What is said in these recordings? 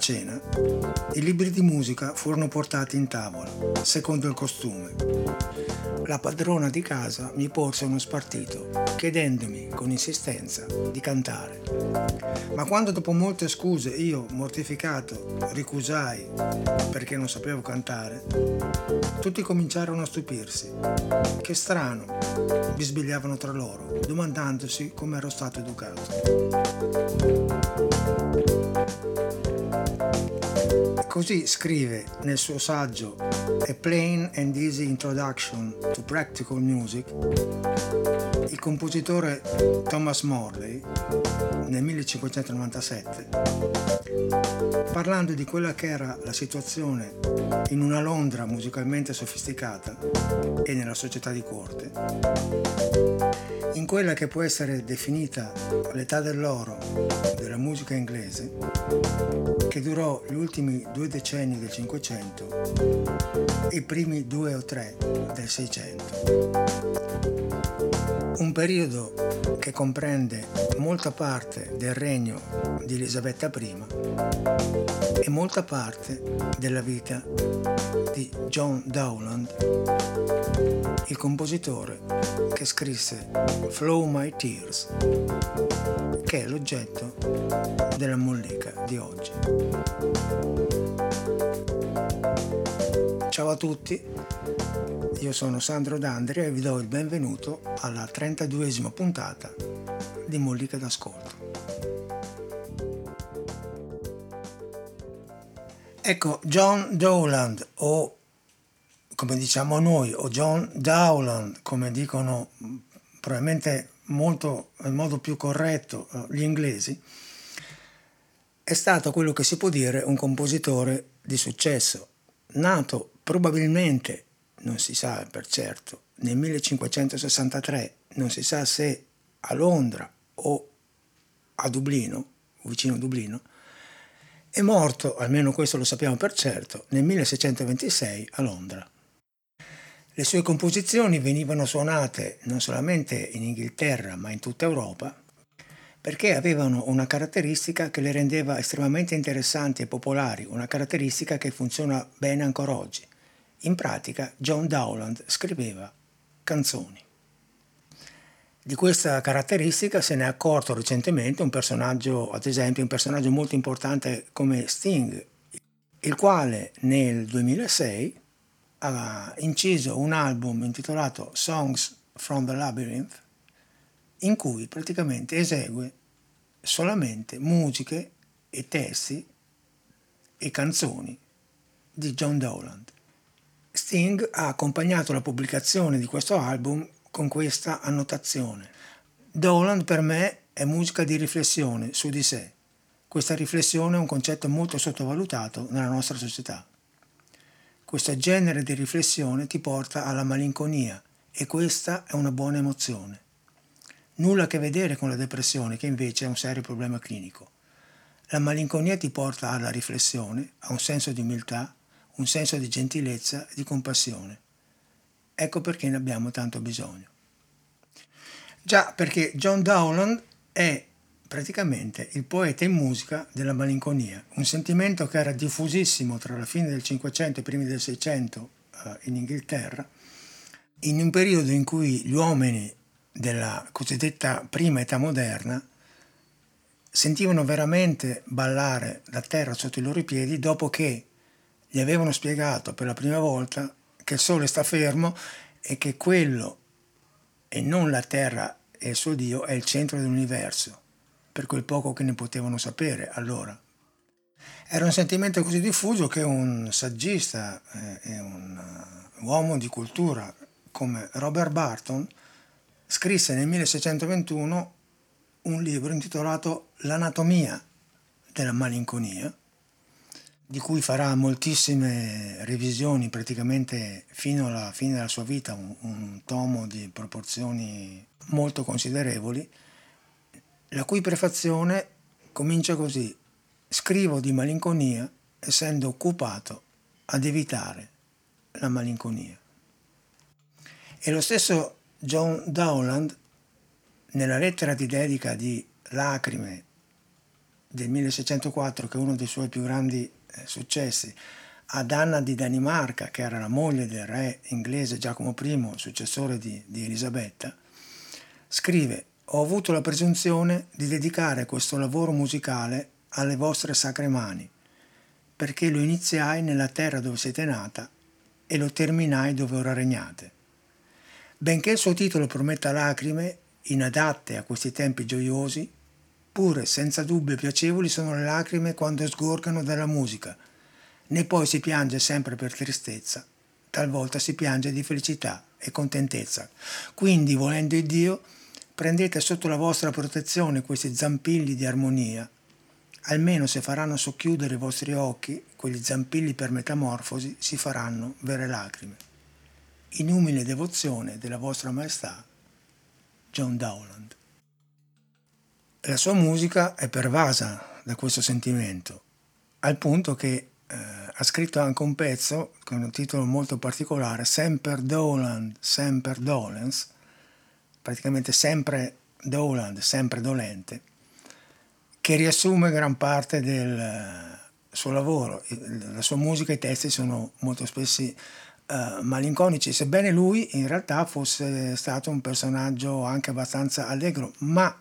Cena, i libri di musica furono portati in tavola, secondo il costume. La padrona di casa mi porse uno spartito, chiedendomi con insistenza di cantare. Ma quando dopo molte scuse io, mortificato, ricusai perché non sapevo cantare, tutti cominciarono a stupirsi. Che strano, bisbigliavano tra loro, domandandosi come ero stato educato. Così scrive nel suo saggio A Plain and Easy Introduction to Practical Music il compositore Thomas Morley nel 1597, parlando di quella che era la situazione in una Londra musicalmente sofisticata e nella società di corte, in quella che può essere definita l'età dell'oro della musica inglese, che durò gli ultimi due decenni del Cinquecento e i primi due o tre del Seicento un periodo che comprende molta parte del regno di Elisabetta I e molta parte della vita di John Dowland, il compositore che scrisse Flow My Tears, che è l'oggetto della mollica di oggi. Ciao a tutti, io sono Sandro D'Andria e vi do il benvenuto alla 32esima puntata di Mollica d'Ascolto. Ecco, John Dowland o come diciamo noi, o John Dowland, come dicono probabilmente molto, in modo più corretto eh, gli inglesi, è stato quello che si può dire un compositore di successo, nato probabilmente non si sa per certo, nel 1563, non si sa se a Londra o a Dublino, vicino a Dublino, è morto, almeno questo lo sappiamo per certo, nel 1626 a Londra. Le sue composizioni venivano suonate non solamente in Inghilterra ma in tutta Europa perché avevano una caratteristica che le rendeva estremamente interessanti e popolari, una caratteristica che funziona bene ancora oggi. In pratica John Dowland scriveva canzoni. Di questa caratteristica se ne è accorto recentemente un personaggio, ad esempio un personaggio molto importante come Sting, il quale nel 2006 ha inciso un album intitolato Songs from the Labyrinth in cui praticamente esegue solamente musiche e testi e canzoni di John Dowland. Sting ha accompagnato la pubblicazione di questo album con questa annotazione. Dolan per me è musica di riflessione su di sé. Questa riflessione è un concetto molto sottovalutato nella nostra società. Questo genere di riflessione ti porta alla malinconia e questa è una buona emozione. Nulla a che vedere con la depressione che invece è un serio problema clinico. La malinconia ti porta alla riflessione, a un senso di umiltà, un senso di gentilezza e di compassione. Ecco perché ne abbiamo tanto bisogno. Già perché John Dowland è praticamente il poeta in musica della malinconia, un sentimento che era diffusissimo tra la fine del Cinquecento e i primi del Seicento eh, in Inghilterra, in un periodo in cui gli uomini della cosiddetta prima età moderna sentivano veramente ballare la terra sotto i loro piedi dopo che gli avevano spiegato per la prima volta che il Sole sta fermo e che quello e non la Terra e il suo Dio è il centro dell'universo, per quel poco che ne potevano sapere allora. Era un sentimento così diffuso che un saggista eh, e un uh, uomo di cultura come Robert Barton scrisse nel 1621 un libro intitolato L'anatomia della malinconia, di cui farà moltissime revisioni praticamente fino alla fine della sua vita, un, un tomo di proporzioni molto considerevoli, la cui prefazione comincia così, scrivo di malinconia essendo occupato ad evitare la malinconia. E lo stesso John Dowland, nella lettera di dedica di Lacrime del 1604, che è uno dei suoi più grandi successi, ad Anna di Danimarca, che era la moglie del re inglese Giacomo I, successore di, di Elisabetta, scrive ho avuto la presunzione di dedicare questo lavoro musicale alle vostre sacre mani, perché lo iniziai nella terra dove siete nata e lo terminai dove ora regnate. Benché il suo titolo prometta lacrime inadatte a questi tempi gioiosi, pure senza dubbio piacevoli sono le lacrime quando sgorgano dalla musica, né poi si piange sempre per tristezza, talvolta si piange di felicità e contentezza. Quindi, volendo il Dio, prendete sotto la vostra protezione questi zampilli di armonia, almeno se faranno socchiudere i vostri occhi, quegli zampilli per metamorfosi si faranno vere lacrime. In umile devozione della vostra maestà, John Dowland. La sua musica è pervasa da questo sentimento, al punto che eh, ha scritto anche un pezzo con un titolo molto particolare, Semper Dowland, Semper Dolens, praticamente sempre Dowland, sempre dolente, che riassume gran parte del suo lavoro. La sua musica e i testi sono molto spesso uh, malinconici, sebbene lui in realtà fosse stato un personaggio anche abbastanza allegro, ma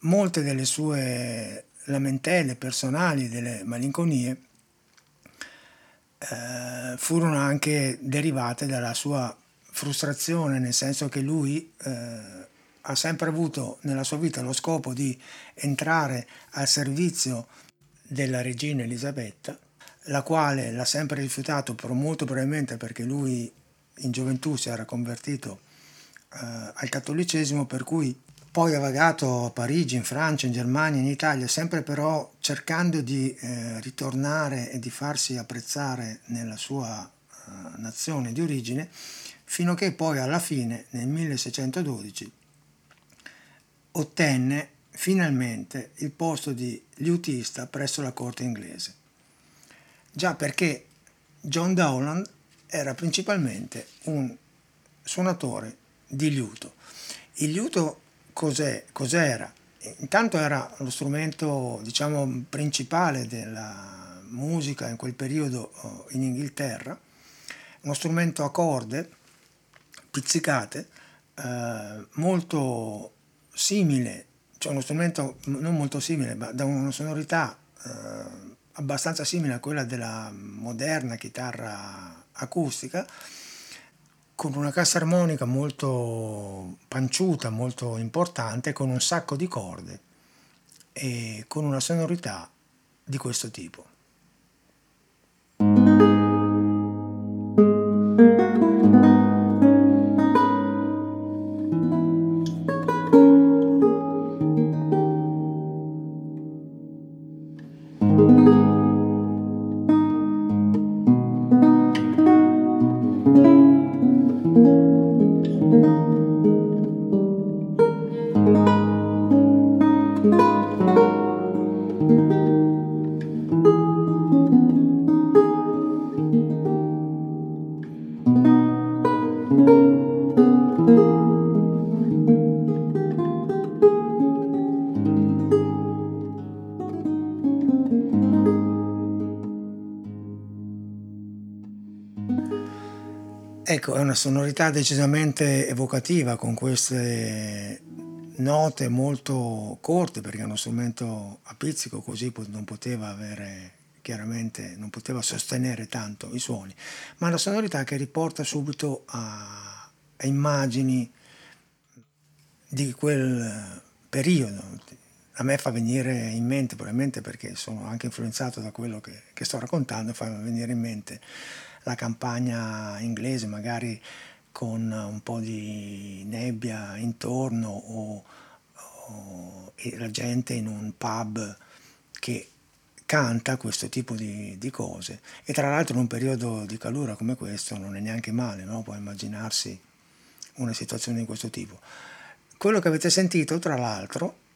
molte delle sue lamentele personali, delle malinconie, uh, furono anche derivate dalla sua frustrazione, nel senso che lui eh, ha sempre avuto nella sua vita lo scopo di entrare al servizio della regina Elisabetta, la quale l'ha sempre rifiutato, molto probabilmente perché lui in gioventù si era convertito eh, al cattolicesimo, per cui poi ha vagato a Parigi, in Francia, in Germania, in Italia, sempre però cercando di eh, ritornare e di farsi apprezzare nella sua eh, nazione di origine fino a che poi alla fine, nel 1612, ottenne finalmente il posto di liutista presso la corte inglese. Già perché John Dowland era principalmente un suonatore di liuto. Il liuto cos'è, cos'era? Intanto era lo strumento, diciamo, principale della musica in quel periodo oh, in Inghilterra, uno strumento a corde pizzicate, eh, molto simile, cioè uno strumento non molto simile, ma da una sonorità eh, abbastanza simile a quella della moderna chitarra acustica, con una cassa armonica molto panciuta, molto importante, con un sacco di corde e con una sonorità di questo tipo. Una sonorità decisamente evocativa con queste note molto corte perché è uno strumento a pizzico così non poteva avere chiaramente non poteva sostenere tanto i suoni, ma una sonorità che riporta subito a, a immagini di quel periodo. A me fa venire in mente, probabilmente perché sono anche influenzato da quello che, che sto raccontando, fa venire in mente la campagna inglese, magari con un po' di nebbia intorno o, o la gente in un pub che canta questo tipo di, di, cose e tra l'altro in un periodo di calura come questo non è neanche male, no? può immaginarsi una situazione di questo tipo. Quello che avete sentito tra l'altro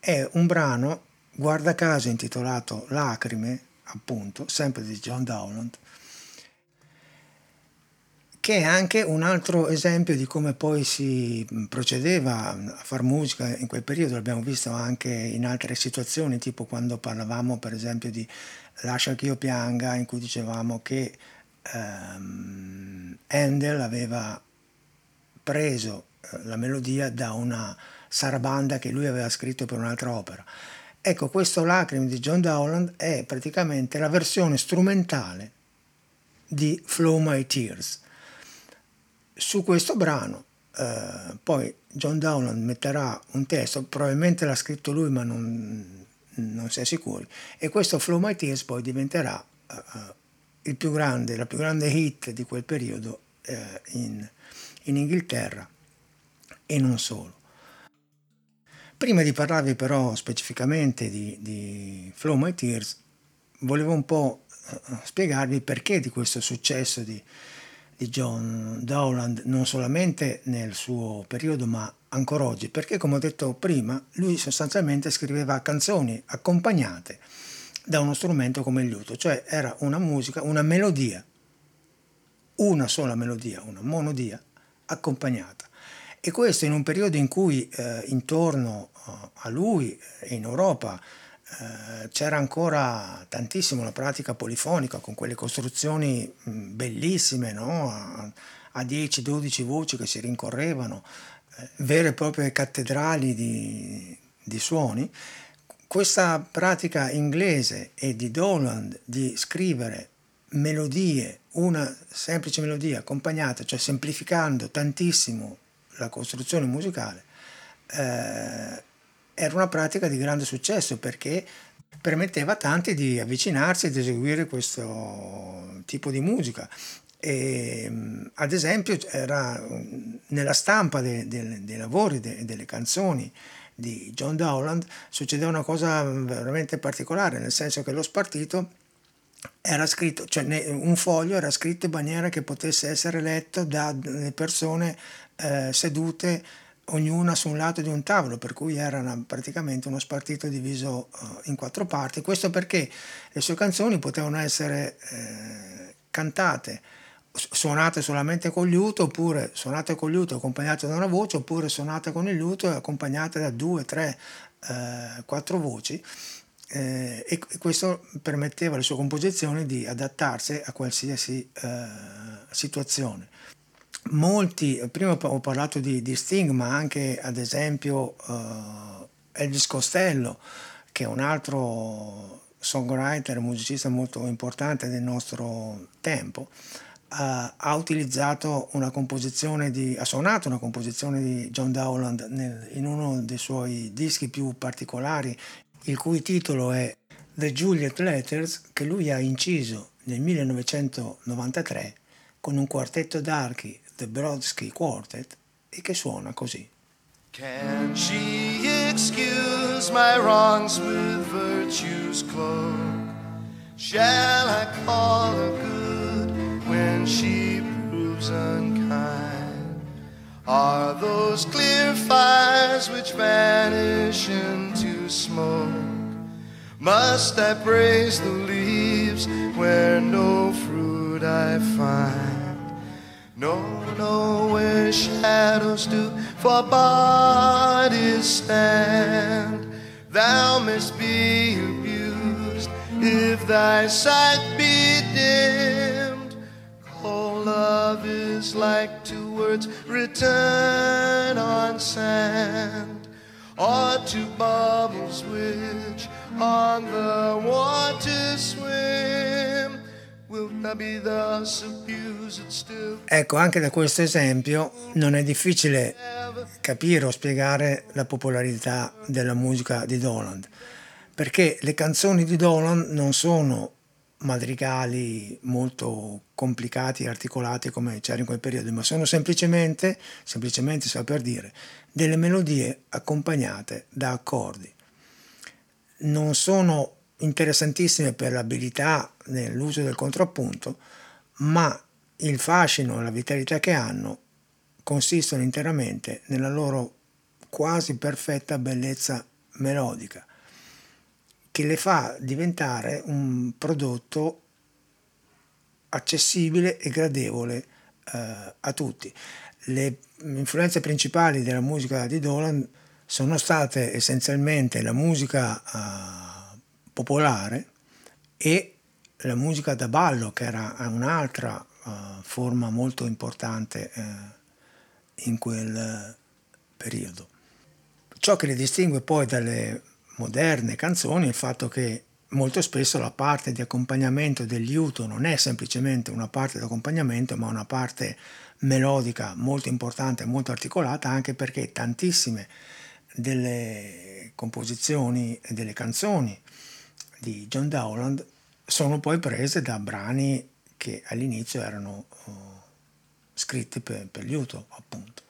è un brano guarda caso intitolato Lacrime, appunto, sempre di John Dowland, che è anche un altro esempio di come poi si procedeva a far musica in quel periodo, l'abbiamo visto anche in altre situazioni, tipo quando parlavamo per esempio di Lascia che io pianga, in cui dicevamo che ehm, Handel aveva preso eh, la melodia da una sarabanda che lui aveva scritto per un'altra opera. Ecco, questo Lacrime di John Dowland è praticamente la versione strumentale di Flow My Tears su questo brano eh, poi John Dowland metterà un testo, probabilmente l'ha scritto lui ma non, non si è sicuri, e questo Flow My Tears poi diventerà il più grande, la più grande hit di quel periodo uh, in, in Inghilterra e non solo. Prima di parlarvi però specificamente di, di Flow My Tears, volevo un po' spiegarvi perché di questo successo di, di John Dowland non solamente nel suo periodo ma ancora oggi, perché come ho detto prima, lui sostanzialmente scriveva canzoni accompagnate da uno strumento come il liuto, cioè era una musica, una melodia, una sola melodia, una monodia accompagnata. E questo in un periodo in cui eh, intorno eh, a lui e in Europa eh, c'era ancora tantissimo la pratica polifonica con quelle costruzioni mm, bellissime, no? a, a 10-12 voci che si rincorrevano, eh, vere e proprie cattedrali di, di suoni. Questa pratica inglese e di Doland di scrivere melodie, una semplice melodia accompagnata, cioè semplificando tantissimo la costruzione musicale, eh, era una pratica di grande successo perché permetteva a tanti di avvicinarsi ed eseguire questo tipo di musica. E, ad esempio era nella stampa dei, dei, dei lavori, dei, delle canzoni di John Dowland succedeva una cosa veramente particolare, nel senso che lo spartito era scritto, cioè un foglio era scritto in maniera che potesse essere letto dalle persone eh, sedute ognuna su un lato di un tavolo, per cui era praticamente uno spartito diviso uh, in quattro parti. Questo perché le sue canzoni potevano essere eh, cantate, suonate solamente con liuto, oppure suonate con il liuto accompagnate da una voce, oppure suonate con il liuto e accompagnate da due, tre, eh, quattro voci. Eh, e questo permetteva alle sue composizioni di adattarsi a qualsiasi eh, situazione molti, prima ho parlato di, di Sting, ma anche ad esempio uh, Elvis Costello, che è un altro songwriter, musicista molto importante del nostro tempo, uh, ha utilizzato una composizione di, ha suonato una composizione di John Dowland nel, in uno dei suoi dischi più particolari, il cui titolo è The Juliet Letters, che lui ha inciso nel 1993 con un quartetto d'archi The Brodsky Quartet e che suona così. Can she excuse my wrongs with virtue's cloak? Shall I call her good when she proves unkind? Are those clear fires which vanish into smoke? Must I praise the leaves where no fruit I find? No, no, where shadows do for bodies stand. Thou must be abused if thy sight be dimmed. Oh, love is like two words written on sand, or two bubbles which on the water swim. Ecco, anche da questo esempio non è difficile capire o spiegare la popolarità della musica di Doland, perché le canzoni di Doland non sono madrigali molto complicati e articolati come c'era in quel periodo, ma sono semplicemente, semplicemente sta per dire, delle melodie accompagnate da accordi. Non sono interessantissime per l'abilità nell'uso del contrappunto, ma il fascino e la vitalità che hanno consistono interamente nella loro quasi perfetta bellezza melodica, che le fa diventare un prodotto accessibile e gradevole eh, a tutti. Le influenze principali della musica di Dolan sono state essenzialmente la musica eh, popolare e la musica da ballo, che era un'altra uh, forma molto importante uh, in quel periodo. Ciò che le distingue poi dalle moderne canzoni è il fatto che molto spesso la parte di accompagnamento del liuto non è semplicemente una parte di accompagnamento, ma una parte melodica molto importante, molto articolata, anche perché tantissime delle composizioni e delle canzoni di John Dowland sono poi prese da brani che all'inizio erano uh, scritti per, per liuto, appunto.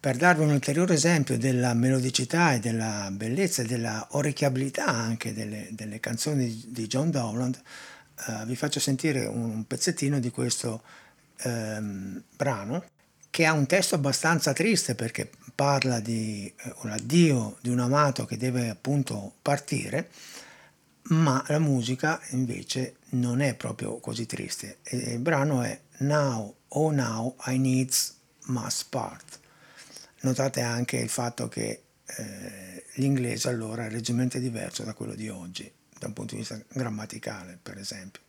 Per darvi un ulteriore esempio della melodicità e della bellezza e della orecchiabilità anche delle, delle canzoni di John Dowland, uh, vi faccio sentire un pezzettino di questo um, brano che ha un testo abbastanza triste perché parla di uh, un addio di un amato che deve appunto partire ma la musica invece non è proprio così triste. Il brano è Now, oh now, I needs must part. Notate anche il fatto che eh, l'inglese allora è leggermente diverso da quello di oggi, da un punto di vista grammaticale, per esempio.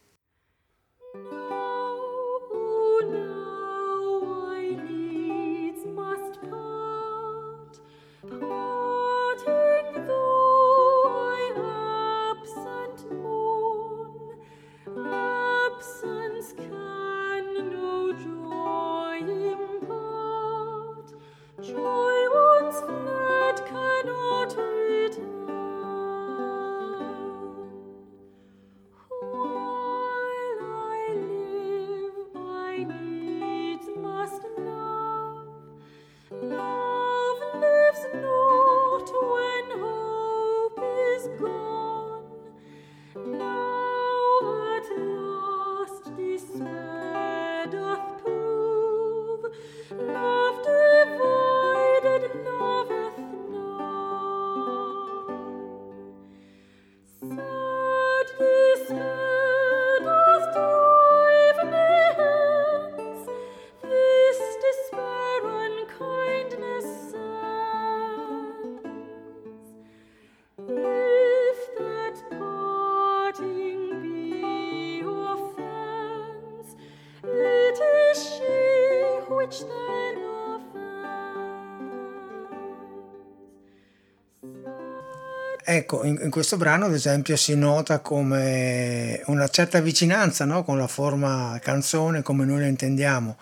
Ecco, in, in, questo brano ad esempio si nota come una certa vicinanza no? con la forma canzone come noi la intendiamo,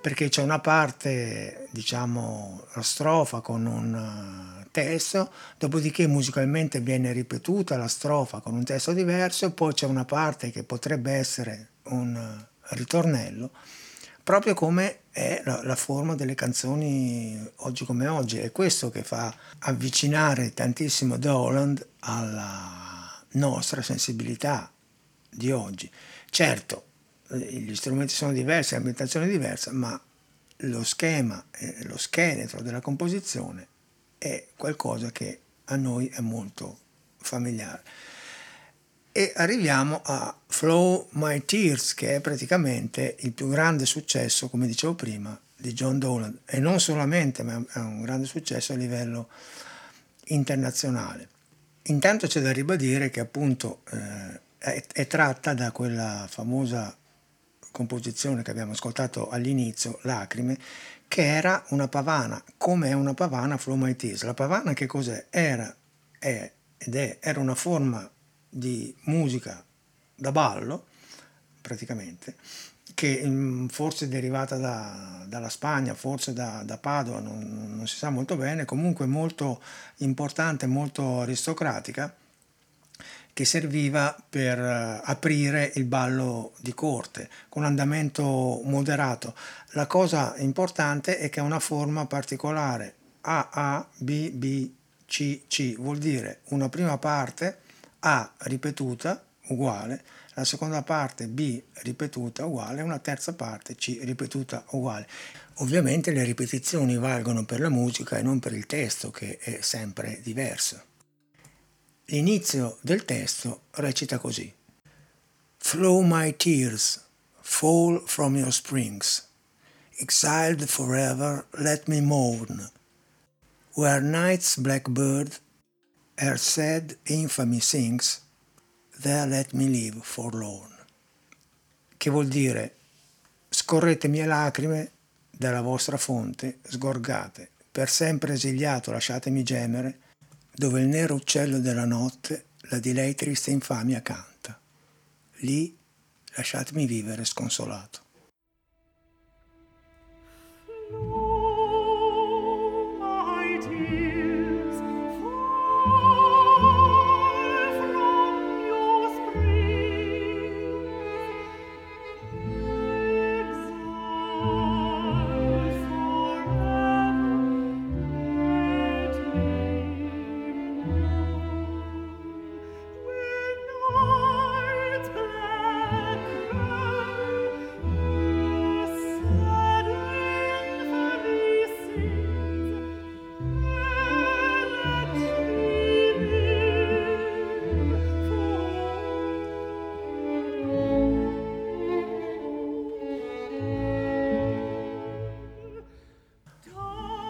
perché c'è una parte, diciamo, la strofa con un uh, testo, dopodiché musicalmente viene ripetuta la strofa con un testo diverso, poi c'è una parte che potrebbe essere un uh, ritornello proprio come è la, la, forma delle canzoni oggi come oggi. È questo che fa avvicinare tantissimo Doland alla nostra sensibilità di oggi. Certo, gli strumenti sono diversi, l'ambientazione è diversa, ma lo schema, lo scheletro della composizione è qualcosa che a noi è molto familiare e arriviamo a Flow My Tears che è praticamente il più grande successo, come dicevo prima, di John Dolan e non solamente, ma è un grande successo a livello internazionale. Intanto c'è da ribadire che appunto eh, è, è tratta da quella famosa composizione che abbiamo ascoltato all'inizio, Lacrime, che era una pavana, come è una pavana Flow My Tears. La pavana che cos'è? Era, è ed è, era una forma di musica da ballo, praticamente, che mm, forse è derivata da, dalla Spagna, forse da, da Padova, non, non, si sa molto bene, comunque molto importante, molto aristocratica, che serviva per eh, aprire il ballo di corte con andamento moderato. La cosa importante è che ha una forma particolare, A, A, B, B, C, C, vuol dire una prima parte a ripetuta uguale, la seconda parte B ripetuta uguale, una terza parte C ripetuta uguale. Ovviamente le ripetizioni valgono per la musica e non per il testo che è sempre diverso. L'inizio del testo recita così. Flow my tears, fall from your springs. exiled forever, let me mourn. Where night's blackbird her sad infamy sings, there let me live forlorn. Che vuol dire, scorrete mie lacrime dalla vostra fonte, sgorgate, per sempre esiliato lasciatemi gemere, dove il nero uccello della notte la di lei triste infamia canta. Lì lasciatemi vivere sconsolato.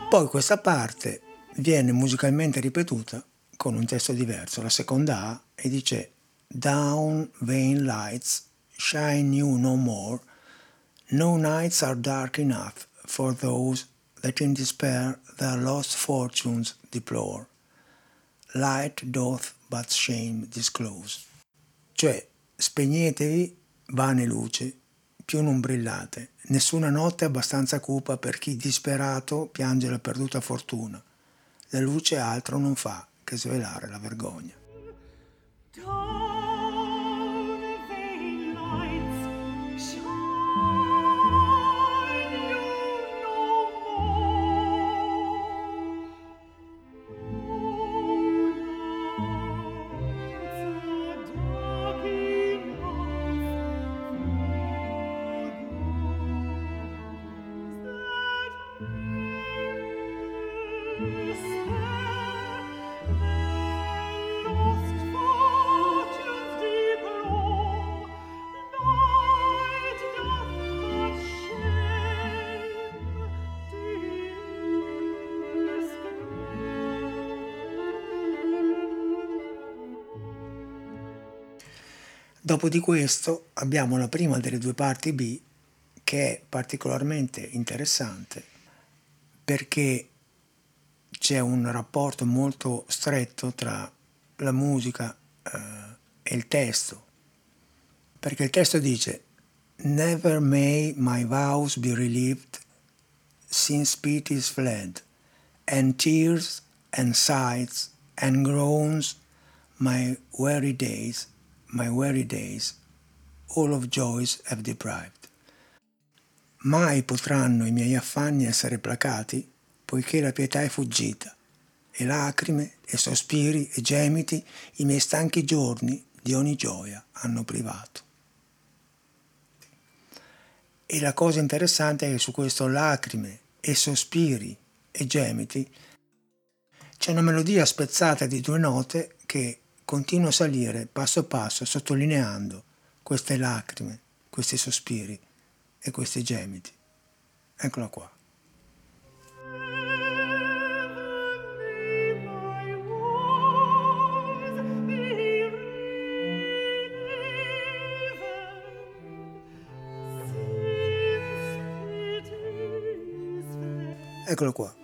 Poi questa parte viene musicalmente ripetuta con un testo diverso, la seconda A, e dice Down vain lights, shine you no more, no nights are dark enough for those that in despair their lost fortunes deplore. Light doth but shame disclose. Cioè, spegnetevi, vane luce, più non brillate. Nessuna notte è abbastanza cupa per chi disperato piange la perduta fortuna. La luce altro non fa che svelare la vergogna. Dopo di questo abbiamo la prima delle due parti B che è particolarmente interessante perché c'è un rapporto molto stretto tra la musica eh, e il testo. Perché il testo dice Never may my vows be relieved since pity's fled, and tears and sighs and groans my weary days my weary days, all of joys have deprived. Mai potranno i miei affanni essere placati, poiché la pietà è fuggita, e lacrime, e sospiri, e gemiti i miei stanchi giorni di ogni gioia hanno privato. E la cosa interessante è che su questo lacrime e sospiri e gemiti c'è una melodia spezzata di due note che continua a salire passo passo sottolineando queste lacrime, questi sospiri e questi gemiti. Eccola qua. Eccolo qua.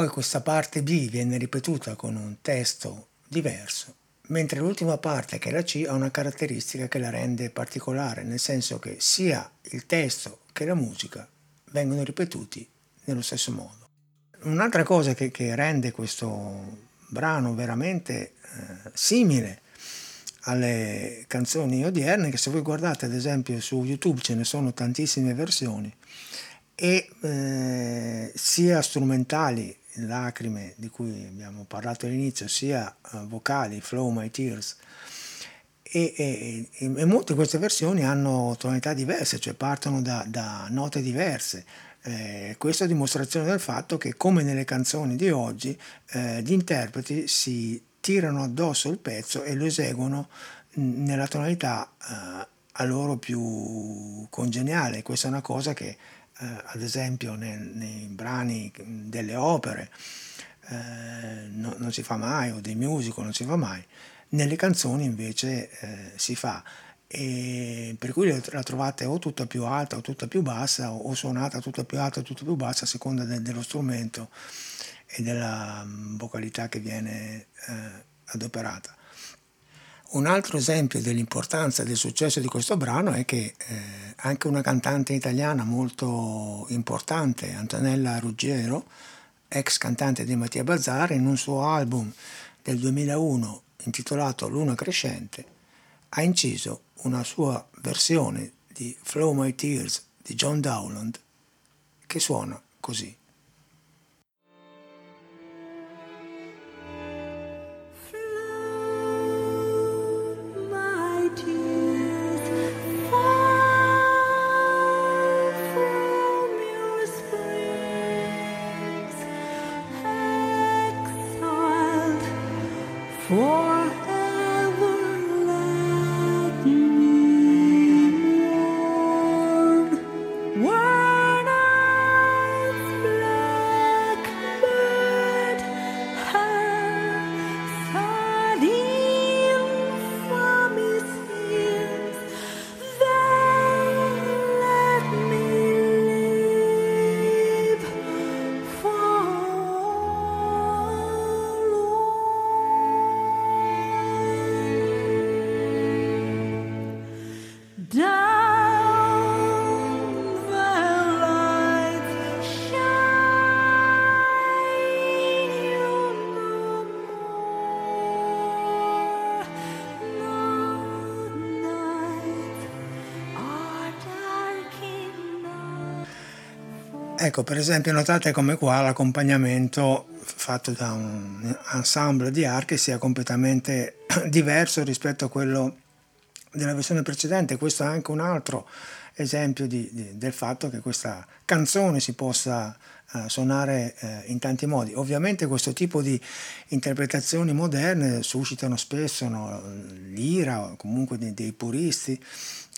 Poi questa parte B viene ripetuta con un testo diverso, mentre l'ultima parte, che è la C, ha una caratteristica che la rende particolare, nel senso che sia il testo che la musica vengono ripetuti nello stesso modo. Un'altra cosa che, che rende questo brano veramente eh, simile alle canzoni odierne che se voi guardate ad esempio su YouTube ce ne sono tantissime versioni e eh, sia strumentali lacrime di cui abbiamo parlato all'inizio sia uh, vocali Flow My Tears e, e, e, molte di queste versioni hanno tonalità diverse cioè partono da, da note diverse eh, questo è dimostrazione del fatto che come nelle canzoni di oggi eh, gli interpreti si tirano addosso il pezzo e lo eseguono nella tonalità eh, a loro più congeniale. Questa è una cosa che eh, ad esempio nel, nei brani delle opere eh, no, non si fa mai o dei musical non si fa mai, nelle canzoni invece eh, si fa e per cui la trovate o tutta più alta o tutta più bassa o suonata tutta più alta o tutta più bassa a seconda de- dello strumento e della mm, vocalità che viene eh, adoperata. Un altro esempio dell'importanza e del successo di questo brano è che eh, anche una cantante italiana molto importante, Antonella Ruggiero, ex cantante di Mattia Bazzara, in un suo album del 2001 intitolato Luna Crescente, ha inciso una sua versione di Flow My Tears di John Dowland che suona così. Ecco, per esempio, notate come qua l'accompagnamento fatto da un ensemble di archi sia completamente diverso rispetto a quello della versione precedente. Questo è anche un altro esempio di, di, del fatto che questa canzone si possa uh, suonare uh, in tanti modi. Ovviamente questo tipo di interpretazioni moderne suscitano spesso no, l'ira comunque dei, dei puristi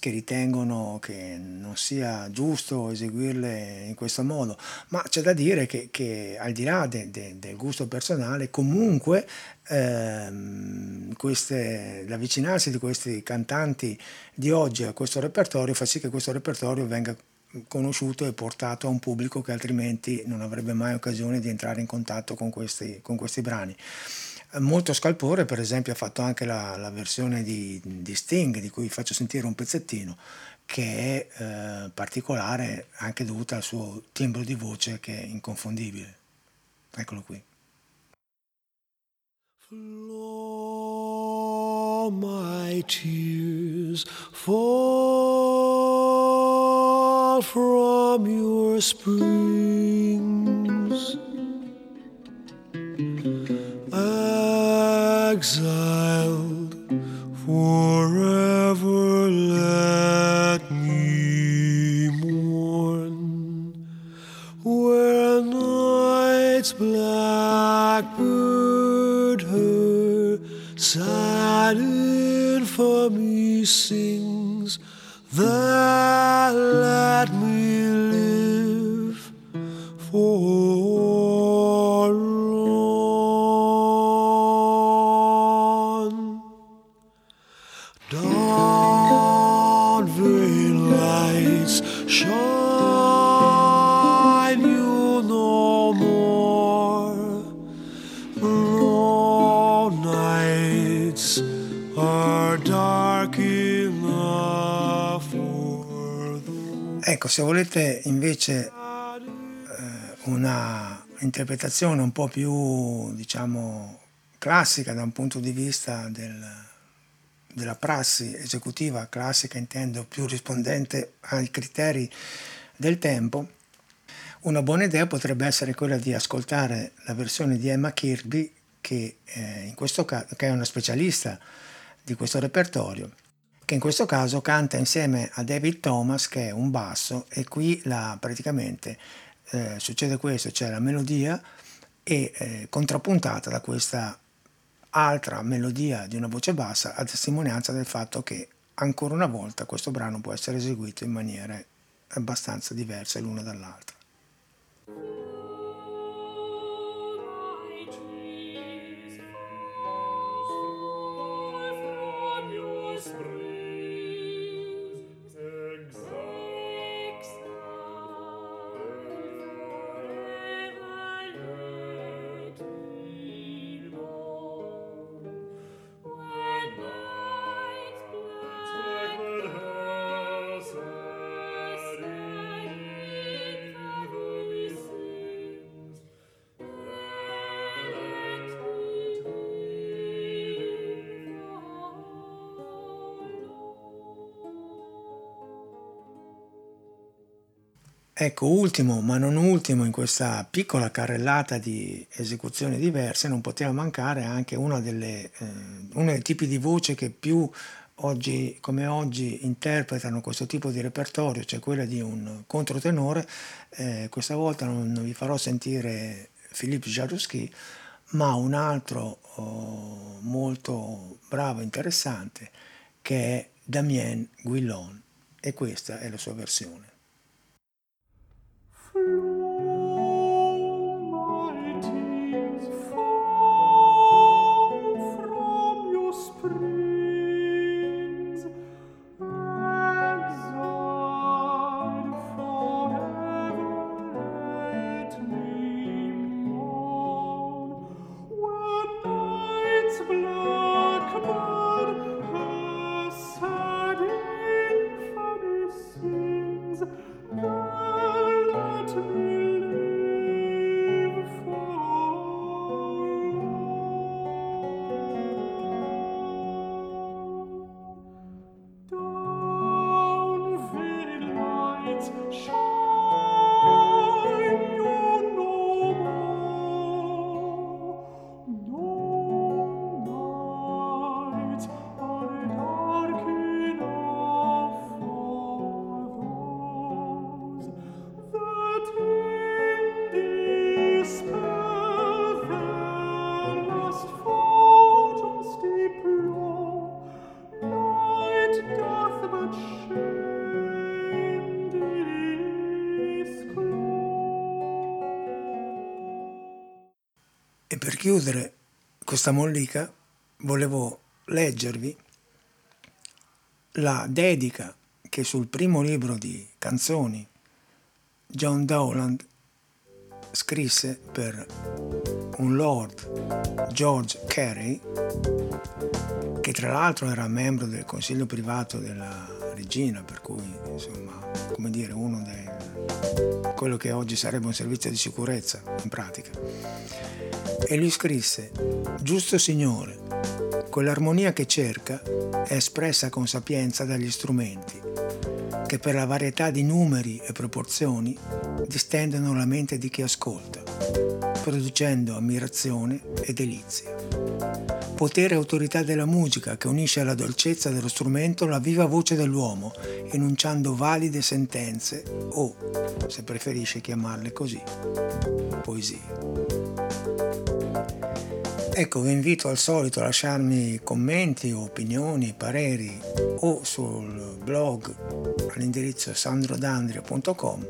che ritengono che non sia giusto eseguirle in questo modo, ma c'è da dire che, che al di là de, de, del gusto personale, comunque ehm, queste, l'avvicinarsi di questi cantanti di oggi a questo repertorio fa sì che questo repertorio venga conosciuto e portato a un pubblico che altrimenti non avrebbe mai occasione di entrare in contatto con questi, con questi brani. Molto scalpore, per esempio, ha fatto anche la, la versione di, di, Sting, di cui faccio sentire un pezzettino, che è eh, particolare anche dovuta al suo timbro di voce che è inconfondibile. Eccolo qui. Flow my tears fall from your springs. Exiled forever let me mourn. Where night's blackbird her sad infamy sings that let me Ecco, se volete invece eh, una interpretazione un po' più, diciamo, classica da un punto di vista del, della prassi esecutiva classica, intendo più rispondente ai criteri del tempo, una buona idea potrebbe essere quella di ascoltare la versione di Emma Kirby, che, eh, caso, che è una specialista di questo repertorio, che in questo caso canta insieme a David Thomas, che è un basso, e qui la, praticamente eh, succede questo, c'è la melodia e eh, contrappuntata da questa altra melodia di una voce bassa a testimonianza del fatto che ancora una volta questo brano può essere eseguito in maniere abbastanza diverse l'una dall'altra. Ecco, ultimo ma non ultimo in questa piccola carrellata di esecuzioni diverse non poteva mancare anche delle, eh, uno dei tipi di voce che più oggi come oggi interpretano questo tipo di repertorio, cioè quella di un controtenore. Eh, questa volta non, non, vi farò sentire Philippe Jarouski, ma un altro oh, molto bravo e interessante che è Damien Guillon e questa è la sua versione. Chiudere questa mollica volevo leggervi la dedica che sul primo libro di canzoni John Dowland scrisse per un Lord George Carey, che tra l'altro era membro del consiglio privato della regina, per cui insomma, come dire, uno dei quello che oggi sarebbe un servizio di sicurezza in pratica e lui scrisse, Giusto Signore, quell'armonia che cerca è espressa con sapienza dagli strumenti, che per la varietà di numeri e proporzioni distendono la mente di chi ascolta, producendo ammirazione e delizia. Potere e autorità della musica che unisce alla dolcezza dello strumento la viva voce dell'uomo, enunciando valide sentenze o, se preferisce chiamarle così, poesie. Ecco, vi invito al solito a lasciarmi commenti, opinioni, pareri o sul blog all'indirizzo sandrodandria.com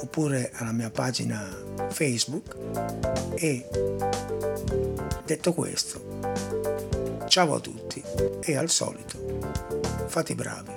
oppure alla mia pagina Facebook e detto questo, ciao a tutti e al solito, fate bravi.